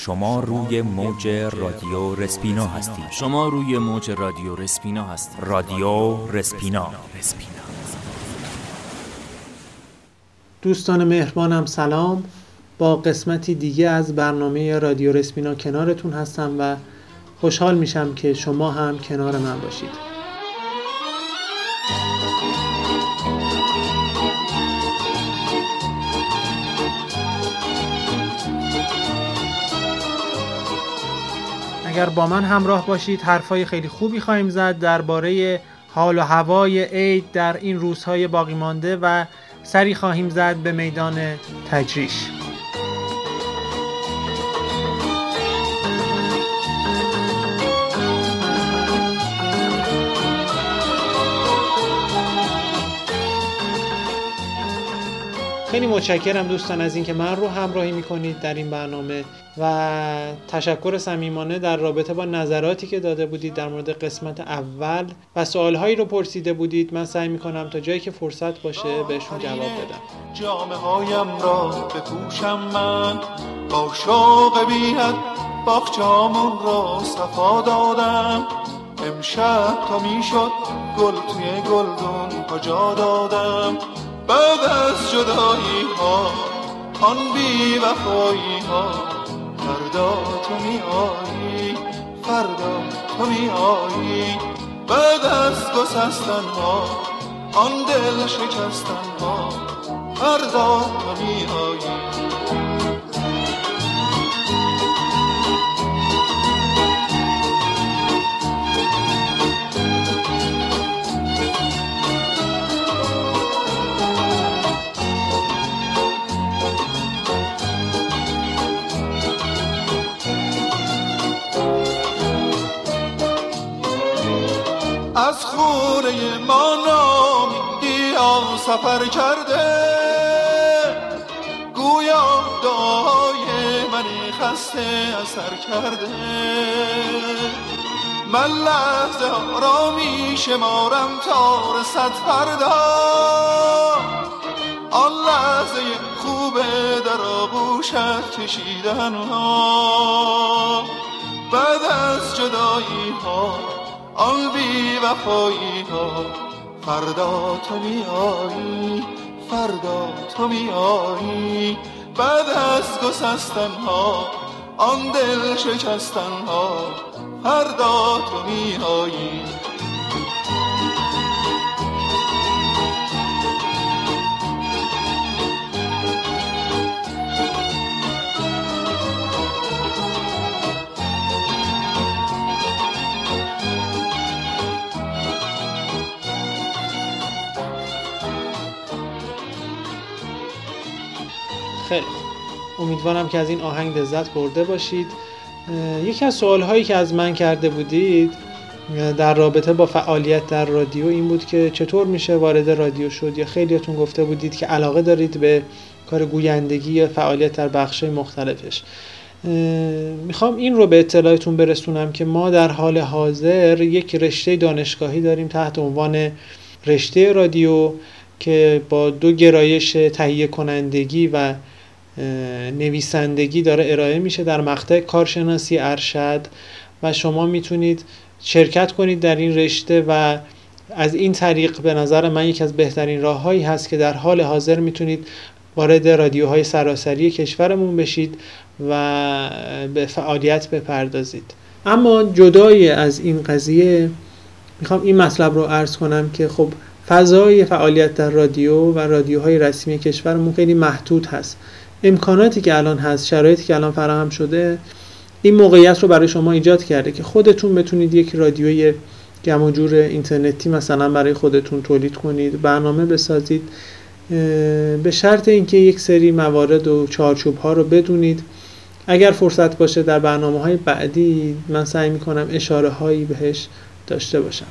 شما روی موج رادیو رسپینا هستید. شما روی موج رادیو رسپینا هستید. رادیو رسپینا. دوستان مهربانم سلام. با قسمتی دیگه از برنامه رادیو رسپینا کنارتون هستم و خوشحال میشم که شما هم کنار من باشید. اگر با من همراه باشید حرفای خیلی خوبی خواهیم زد درباره حال و هوای عید در این روزهای باقی مانده و سری خواهیم زد به میدان تجریش. خیلی متشکرم دوستان از اینکه من رو همراهی می‌کنید در این برنامه و تشکر صمیمانه در رابطه با نظراتی که داده بودید در مورد قسمت اول و سوالهایی رو پرسیده بودید. من سعی می‌کنم تا جایی که فرصت باشه بهشون جواب بدم. جامعه هایم را بپوشم من. با شوق بیند باخچامون را صفا دادم. امشب تا می‌شد گل توی گلدون کجا دادم؟ بعد از جدایی ها آن بی وفایی ها فردا تو می آیی فردا تو می آیی بعد از گسستن ها آن دل شکستن ها فردا تو می آیی از خونه ما نامیدی سفر کرده. گویا دعای من خسته اثر کرده. من لحظه را می شمارم تا رسد فردا. آن لحظه خوبه در آغوشت کشیدن ها بعد از جدایی ها آن بی وفایی ها فردا تو می آیی فردا تو می آیی بعد از گسستن ها آن دل شکستن ها فردا تو می امیدوارم که از این آهنگ لذت برده باشید. یکی از سوال هایی که از من کرده بودید در رابطه با فعالیت در رادیو این بود که چطور میشه وارد رادیو شد یا خیلیاتون گفته بودید که علاقه دارید به کار گویندگی یا فعالیت در بخش مختلفش. می‌خوام این رو به اطلاعتون برسونم که ما در حال حاضر یک رشته دانشگاهی داریم تحت عنوان رشته رادیو که با دو گرایش تهیه کنندگی و نویسندگی داره ارائه میشه در مقطع کارشناسی ارشد و شما می‌تونید شرکت کنید در این رشته و از این طریق به نظر من یکی از بهترین راههایی هست که در حال حاضر می‌تونید وارد رادیوهای سراسری کشورمون بشید و به فعالیت بپردازید. اما جدای از این قضیه می‌خوام این مطلب رو عرض کنم که خب فضای فعالیت در رادیو و رادیوهای رسمی کشورمون خیلی محدود هست. امکاناتی که الان هست شرایطی که الان فراهم شده این موقعیت رو برای شما ایجاد کرده که خودتون بتونید یک رادیوی جمع جور اینترنتی مثلا برای خودتون تولید کنید برنامه بسازید به شرط اینکه یک سری موارد و چارچوب ها رو بدونید. اگر فرصت باشه در برنامه های بعدی من سعی می‌کنم اشاره هایی بهش داشته باشم.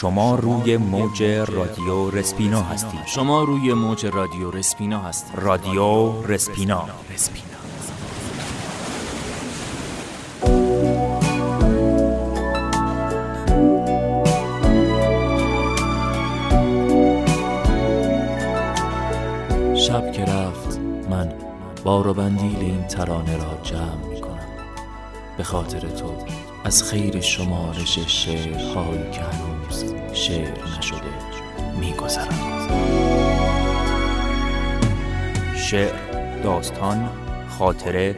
شما روی موج رادیو رسپینا هستید. شما روی موج رادیو رسپینا هستید. رادیو رسپینا. شب که رفت من بار و بندیل این ترانه را جمع می کنم به خاطر تو از خیر شمارش شعرهایی که هنوز شعر نشده. می گذرم شعر داستان خاطره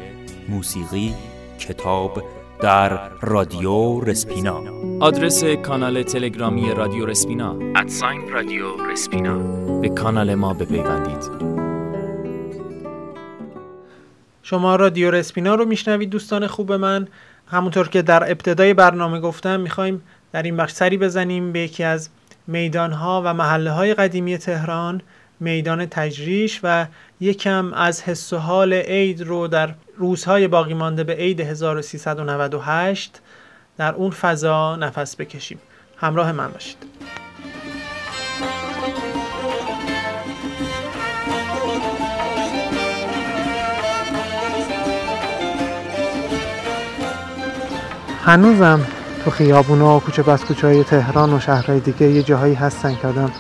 موسیقی کتاب در رادیو رسپینا. آدرس کانال تلگرامی رادیو رسپینا. ادساین رادیو رسپینا. به کانال ما بپیوندید. شما رادیو رسپینا رو میشنوید دوستان خوب من. همونطور که در ابتدای برنامه گفتم می‌خوایم در این بخش سری بزنیم به یکی از میدانها و محله های قدیمی تهران میدان تجریش و یکم از حس و حال عید رو در روزهای باقی مانده به عید 1398 در اون فضا نفس بکشیم. همراه من باشید. هنوزم تو خیابونا و کوچه بس کوچه های تهران و شهرهای دیگه یه جاهایی هستن که آدم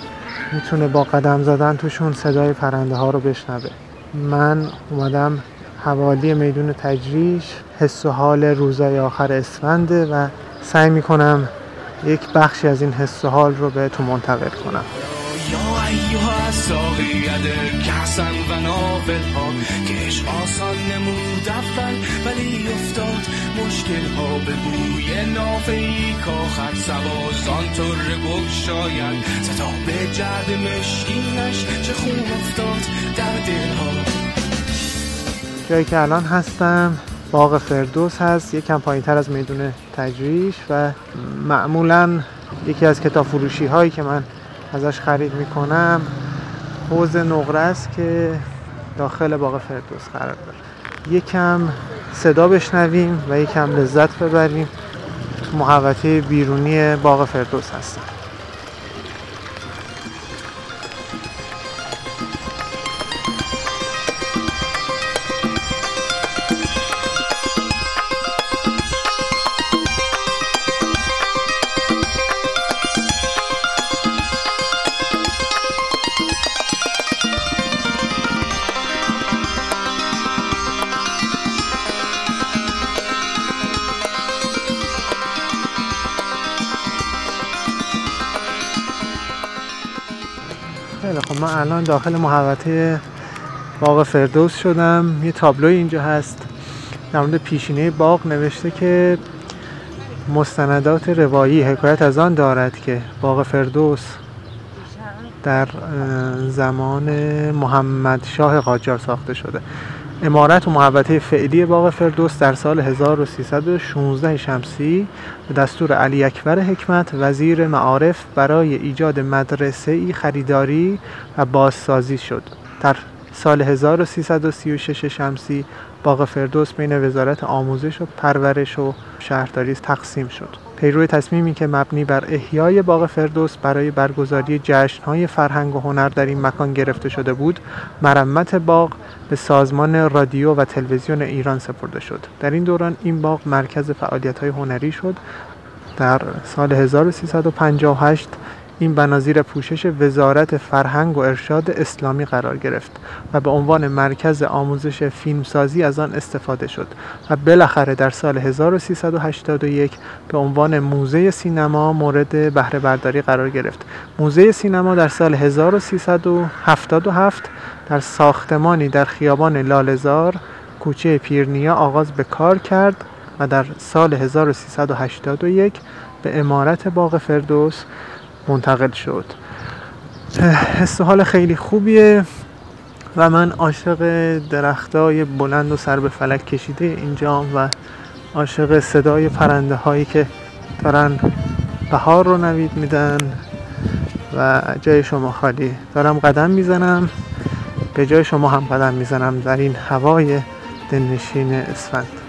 می‌تونه با قدم زدن توشون صدای پرنده ها رو بشنوه. من اومدم حوالی میدون تجریش حس و حال روزای آخر اسفنده و سعی می‌کنم یک بخشی از این حس و حال رو بهتون منتقل کنم. ساقید کسن و ناول ها کش آسان نمود اول ولی افتاد مشکل ها به بوی نافعی کاخر سوازان طور بگشاید. ستا به جد مشکینش چه خون افتاد در دل ها جایی که الان هستم باغ فردوس هست یکم پایین تر از میدون تجریش و معمولا یکی از کتاب فروشی هایی که من ازش خرید می‌کنم حوز نقره است که داخل باغ فردوس قرار داره. یکم صدا بشنویم و یکم لذت ببریم. محوطه بیرونی باغ فردوس هستم. خب من الان داخل محوطه باغ فردوس شدم. یه تابلوی اینجا هست. در مورد پیشینه باغ نوشته که مستندات روایی حکایت از آن دارد که باغ فردوس در زمان محمد شاه قاجار ساخته شده. امارت و محوطه فعلی باغ فردوس در سال 1316 شمسی به دستور علی اکبر حکمت وزیر معارف برای ایجاد مدرسه ای خریداری و بازسازی شد. در سال 1336 شمسی باغ فردوس بین وزارت آموزش و پرورش و شهرداری تقسیم شد. پیرو تصمیمی که مبنی بر احیای باغ فردوس برای برگزاری جشن‌های فرهنگ و هنر در این مکان گرفته شده بود مرمت باغ به سازمان رادیو و تلویزیون ایران سپرده شد. در این دوران این باغ مرکز فعالیت‌های هنری شد. در سال 1358 این بنا زیر پوشش وزارت فرهنگ و ارشاد اسلامی قرار گرفت و به عنوان مرکز آموزش فیلمسازی از آن استفاده شد و بالاخره در سال 1381 به عنوان موزه سینما مورد بهره برداری قرار گرفت. موزه سینما در سال 1377 در ساختمانی در خیابان لالزار کوچه پیرنیا آغاز به کار کرد و در سال 1381 به امارت باغ فردوس منتقل شد. حس حال خیلی خوبیه و من عاشق درختای بلند و سر به فلک کشیده اینجام و عاشق صدای پرنده هایی که دارن بهار رو نوید میدن و جای شما خالی. دارم قدم می‌زنم به جای شما هم قدم می‌زنم در این هوای دلنشین اسفند.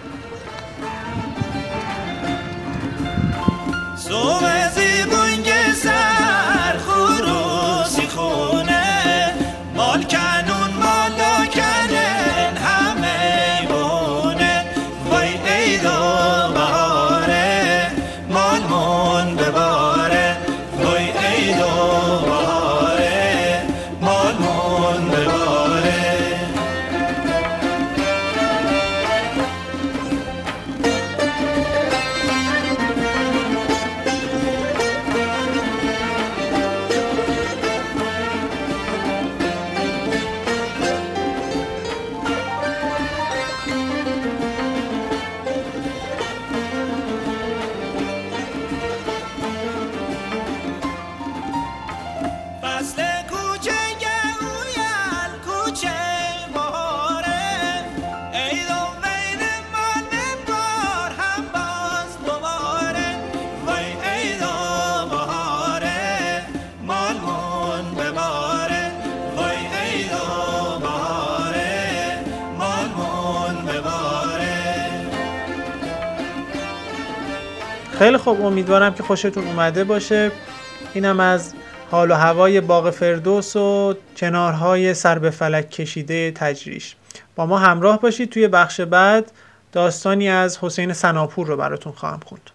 خیلی خوب امیدوارم که خوشتون اومده باشه. اینم از حال و هوای باغ فردوس و کنارهای سر به فلک کشیده تجریش. با ما همراه باشید. توی بخش بعد داستانی از حسین سناپور رو براتون خواهم خوند.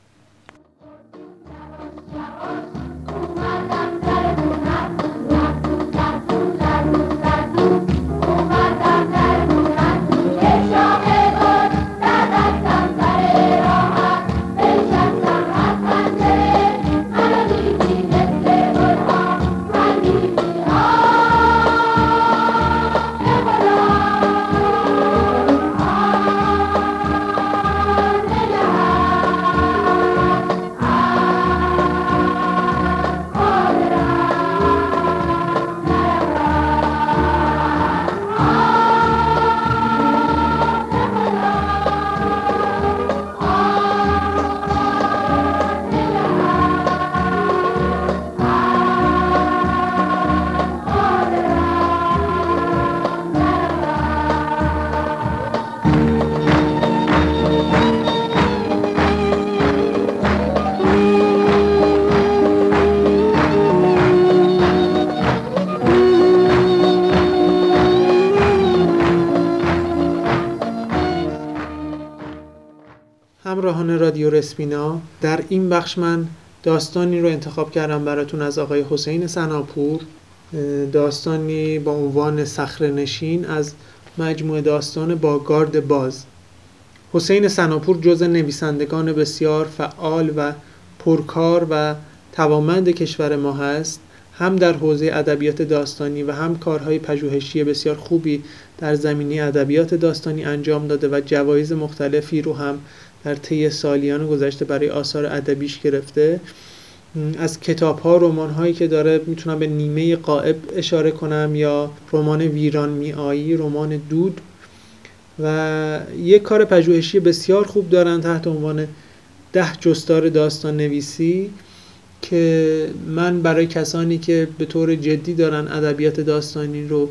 همراهان رادیو رسپینا در این بخش من داستانی رو انتخاب کردم براتون از آقای حسین سناپور. داستانی با عنوان صخره نشین از مجموعه داستان با گارد باز. حسین سناپور جز نویسندگان بسیار فعال و پرکار و توامند کشور ما هست. هم در حوزه ادبیات داستانی و هم کارهای پژوهشی بسیار خوبی در زمینه ادبیات داستانی انجام داده و جوایز مختلفی رو هم در طی سالیان گذشته برای آثار ادبیش گرفته. از کتاب ها رمان هایی که داره می‌تونم به نیمه قائب اشاره کنم یا رمان ویران می آیی رمان دود. و یک کار پژوهشی بسیار خوب دارن تحت عنوان ده جستار داستان نویسی که من برای کسانی که به طور جدی دارن ادبیات داستانی رو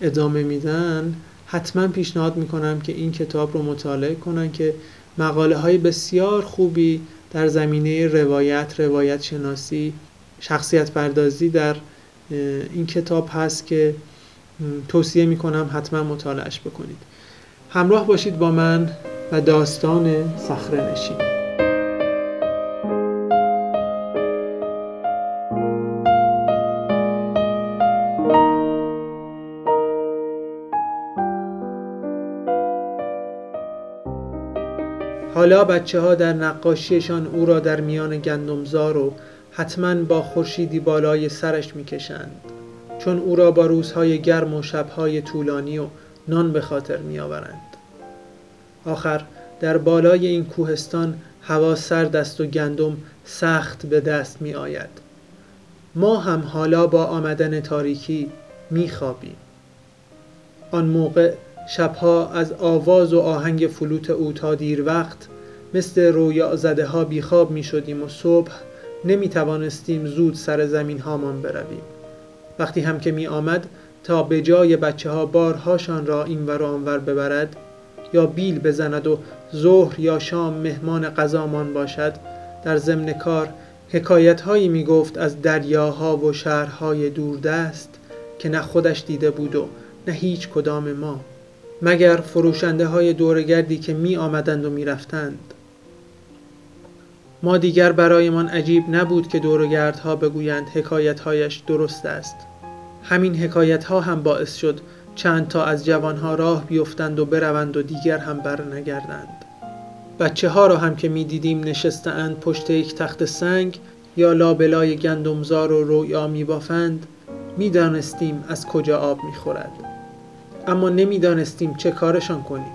ادامه میدن حتما پیشنهاد می‌کنم که این کتاب رو مطالعه کنن که مقاله های بسیار خوبی در زمینه روایت، روایت شناسی، شخصیت پردازی در این کتاب هست که توصیه می‌کنم حتما مطالعهش بکنید. همراه باشید با من و داستان صخره نشین حالا بچه ها در نقاشیشان او را در میان گندمزار و حتما با خورشیدی بالای سرش می‌کشند. چون او را با روزهای گرم و شبهای طولانی و نان به خاطر میآورند. آخر در بالای این کوهستان هوا سرد است و گندم سخت به دست می آید ما هم حالا با آمدن تاریکی می خوابیم آن موقع شبها از آواز و آهنگ فلوت او تا دیر وقت مثل رویا زده ها بیخواب می شدیم و صبح نمی توانستیم زود سر زمین هامان برویم وقتی هم که می آمد تا به جای بچه ها بارهاشان را این ور آنور ببرد یا بیل بزند و ظهر یا شام مهمان غذامان باشد در ضمن کار حکایت هایی می گفت از دریاها و شهرهای دوردست که نه خودش دیده بود و نه هیچ کدام ما مگر فروشنده های دورگردی که می آمدند و می رفتند. ما دیگر برایمان عجیب نبود که دورگردها بگویند حکایتهایش درست است. همین حکایت ها هم باعث شد چند تا از جوانها راه بیفتند و بروند و دیگر هم بر نگردند بچه ها را هم که می دیدیم نشسته اند پشت یک تخت سنگ یا لابلای گندمزار و رویا می بافند می دانستیم از کجا آب می خورد. اما نمی دانستیم چه کارشان کنیم.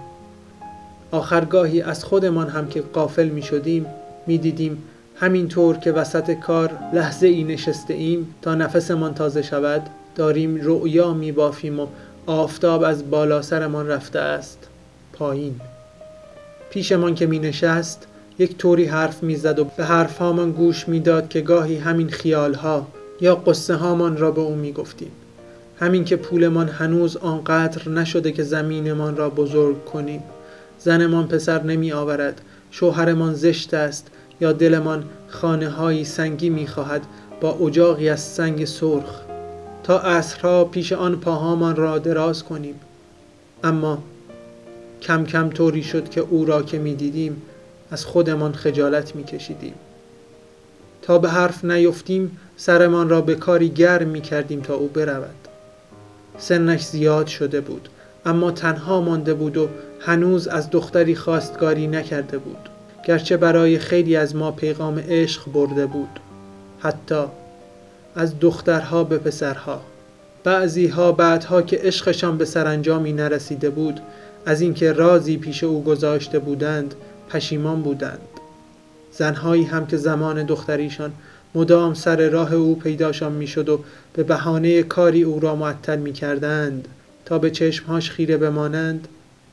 آخرگاهی از خودمان هم که قافل می شدیم می‌دیدیم. همینطور که وسط کار لحظه ای نشسته ایم تا نفسمان تازه شود داریم رؤیا می بافیم و آفتاب از بالا سرمان رفته است. پایین. پیشمان که می نشست یک طوری حرف می‌زد و به حرفهامان گوش می‌داد که گاهی همین خیالها یا قصه هامان را به او می گفتیم همین که پولمان هنوز آنقدر نشده که زمینمان را بزرگ کنیم. زنمان پسر نمی آورد شوهرمان زشت است یا دلمان خانه هایی سنگی می‌خواهد با اجاقی از سنگ سرخ. تا عصرها پیش آن پاهامان را دراز کنیم. اما کم کم طوری شد که او را که می‌دیدیم از خودمان خجالت میکشیدیم. تا به حرف نیفتیم سرمان را به کاری گرم می کردیم تا او برود. سنش زیاد شده بود اما تنها مانده بود و هنوز از دختری خواستگاری نکرده بود گرچه برای خیلی از ما پیغام عشق برده بود. حتی از دخترها به پسرها. بعضی ها بعدها که عشقشان به سرانجامی نرسیده بود از اینکه رازی پیش او گذاشته بودند پشیمان بودند. زنهایی هم که زمان دختریشان مدام سر راه او پیداشان می‌شد و به بهانه کاری او را معطل می کردند تا به چشمهاش خیره بمانند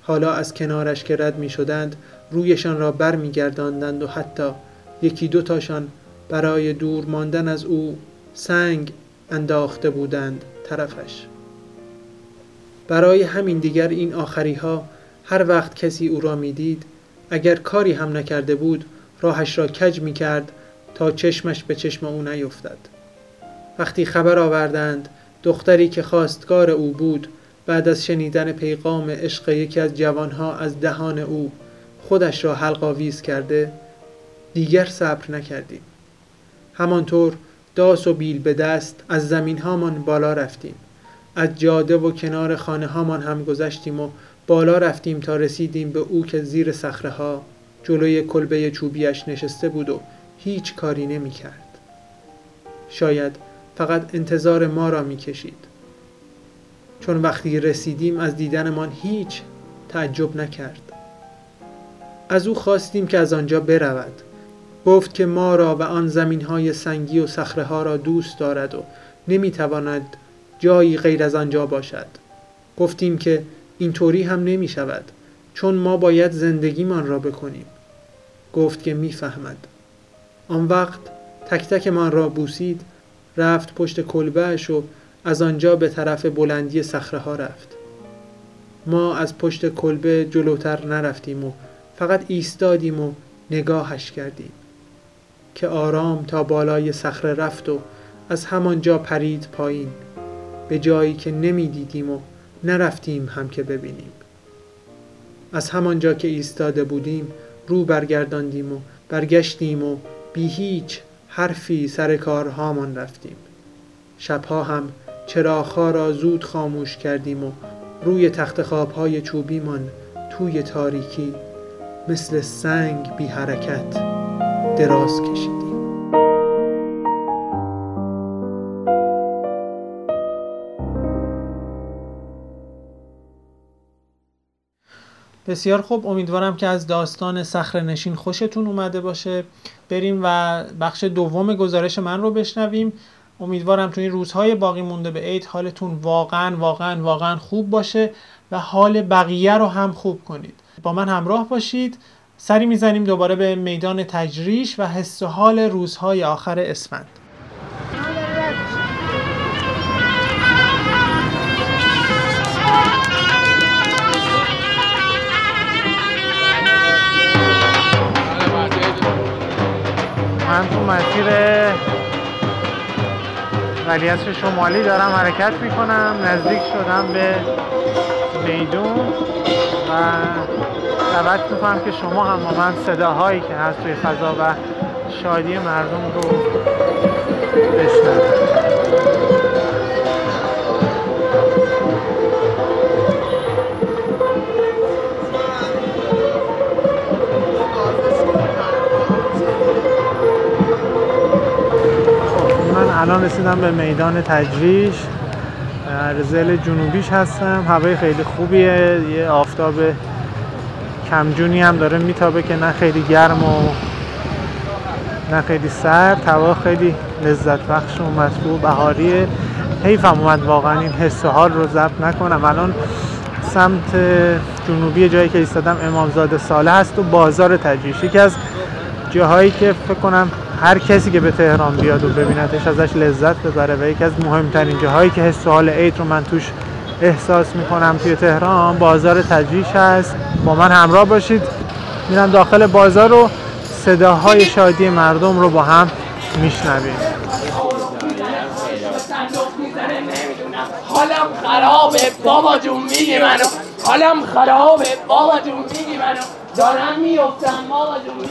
حالا از کنارش که رد می شدند رویشان را بر می گرداندند و حتی یکی دو تاشان برای دور ماندن از او سنگ انداخته بودند طرفش. برای همین دیگر این آخری ها هر وقت کسی او را می‌دید اگر کاری هم نکرده بود راهش را کج می کرد تا چشمش به چشم او نیفتد. وقتی خبر آوردند دختری که خواستگار او بود بعد از شنیدن پیغام عشق یکی از جوانها از دهان او خودش را حلق آویز کرده دیگر صبر نکردیم همانطور داس و بیل به دست از زمین هامان بالا رفتیم از جاده و کنار خانه هامان هم گذشتیم و بالا رفتیم تا رسیدیم به او که زیر صخره ها جلوی کلبه چوبیش نشسته بود و هیچ کاری نمی کرد. شاید فقط انتظار ما را می کشید. چون وقتی رسیدیم از دیدنمان هیچ تعجب نکرد. از او خواستیم که از آنجا برود. گفت که ما را و آن زمین های سنگی و صخره ها را دوست دارد و نمی تواند جایی غیر از آنجا باشد. گفتیم که اینطوری هم نمی شود چون ما باید زندگیمان را بکنیم. گفت که می‌فهمد. آن وقت تک تک من را بوسید رفت پشت کلبهش و از آنجا به طرف بلندی صخره ها رفت. ما از پشت کلبه جلوتر نرفتیم و فقط ایستادیم و نگاهش کردیم که آرام تا بالای صخره رفت و از همانجا پرید پایین. به جایی که نمی‌دیدیم و نرفتیم هم که ببینیم. از همانجا که ایستاده بودیم رو برگرداندیم و برگشتیم و بی هیچ حرفی سر کارهامان رفتیم. شبها هم چراغها را زود خاموش کردیم و روی تخت خوابهای چوبیمان توی تاریکی مثل سنگ بی حرکت دراز کشیدیم. بسیار خوب امیدوارم که از داستان صخره نشین خوشتون اومده باشه. بریم و بخش دوم گزارش من رو بشنویم. امیدوارم تو این روزهای باقی مونده به عید حالتون واقعا واقعا واقعا خوب باشه و حال بقیه رو هم خوب کنید. با من همراه باشید. سری می‌زنیم دوباره به میدان تجریش و حس و حال روزهای آخر اسفند. من تو مسیر ولیعصر شمالی دارم حرکت می‌کنم. نزدیک شدم به میدون و دعوت می‌کنم که شما هم با من صداهایی که هست توی فضا و شادی مردم رو بشنوید. الان رسیدم به میدان تجریش در جنوبیش هستم. هوای خیلی خوبیه. یه آفتاب کمجونی هم داره میتابه که نه خیلی گرم و نه خیلی سرد. هوا خیلی لذت بخش و مطبوع بهاریه. حیفم اومد. واقعا این حس حال رو ضبط نکنم. الان سمت جنوبی جایی که ایستادم امامزاده ساله هست و بازار تجریش یکی از جاهایی که فکر کنم هر کسی که به تهران بیاد و ببیندش ازش لذت ببره و یکی از مهمترین جاهایی که حس حال عید رو من توش احساس می‌کنم توی تهران بازار تجریش هست. با من همراه باشید. میرم داخل بازار رو صداهای شادی مردم رو با هم میشنویم. حالم خرابه بابا جون میگی منو. حالم خرابه بابا جون میگی منو. دارم میفتم بابا جون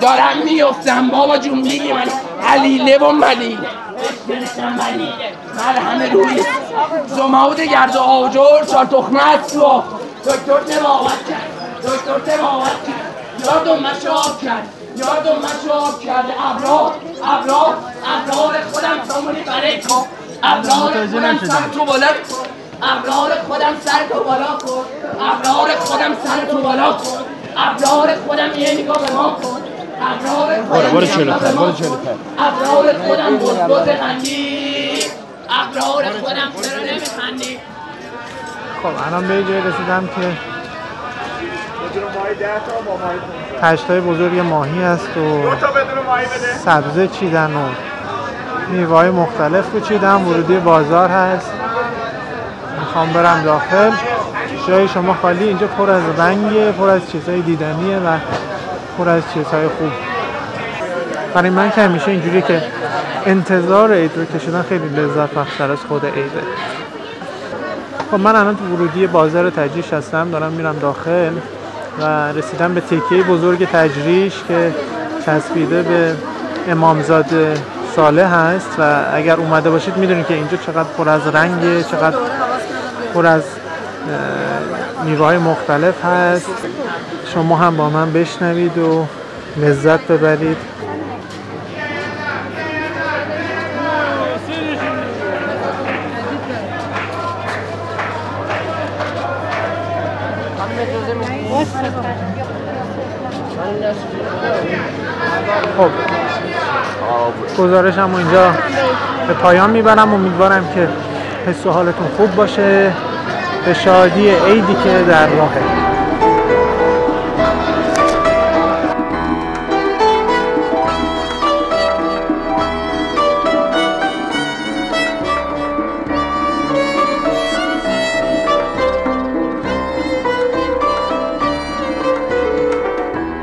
دارم میفتم بابا جون میگی منو علیله و ملیله مرهم روی زماد گرد و آجر چار تخمت تو دکتر تباوت کرد دکتر تباوت کرد. یادم مشاب کرد یادم مشاب کرد. ابرار ابرار ابرار خودم سامونی برای کن ابرار خودم سر تو بالا. کن ابرار خودم سر تو بالا. کن ابرار خودم سر تو بالا. کن ابرار خودم یه نگاه به ما کن. ابرار خودم برو جلوتر برو جلوتر. ابرار خودم بزبز خندی. ابرار خودم چرا نمیخندی؟ خب الان به یه جایی رسیدم که تشتای بزرگ ماهی هست و سبزه چیدن و میوه های مختلف رو چیدن ورودی بازار هست. می‌خوام برم داخل. جای شما خالی. اینجا پر از رنگه پر از چیزهای دیدنیه و پر از چیزهای خوب. برای من که همیشه اینجوری که انتظار عید رو کشیدن خیلی لذت بخشتر از خود عیده. خب من الان تو ورودی بازار تجریش هستم دارم میرم داخل و رسیدم به تکیه بزرگ تجریش که چسبیده به امامزاده صالح هست و اگر اومده باشید می‌دونید که اینجا چقدر پر از رنگه چقدر پر از میوه مختلف هست. شما هم با من بشنوید و لذت ببرید. خب گزارشم اینجا به پایان می‌برم. امیدوارم که حس و حالتون خوب باشه. به شادی عیدی که در راهه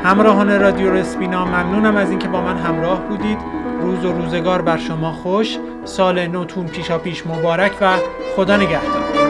همراهان رادیو رسپینا ممنونم از اینکه با من همراه بودید. روز و روزگار بر شما خوش. سال نوتون پیشا پیش مبارک و خدا نگهدار.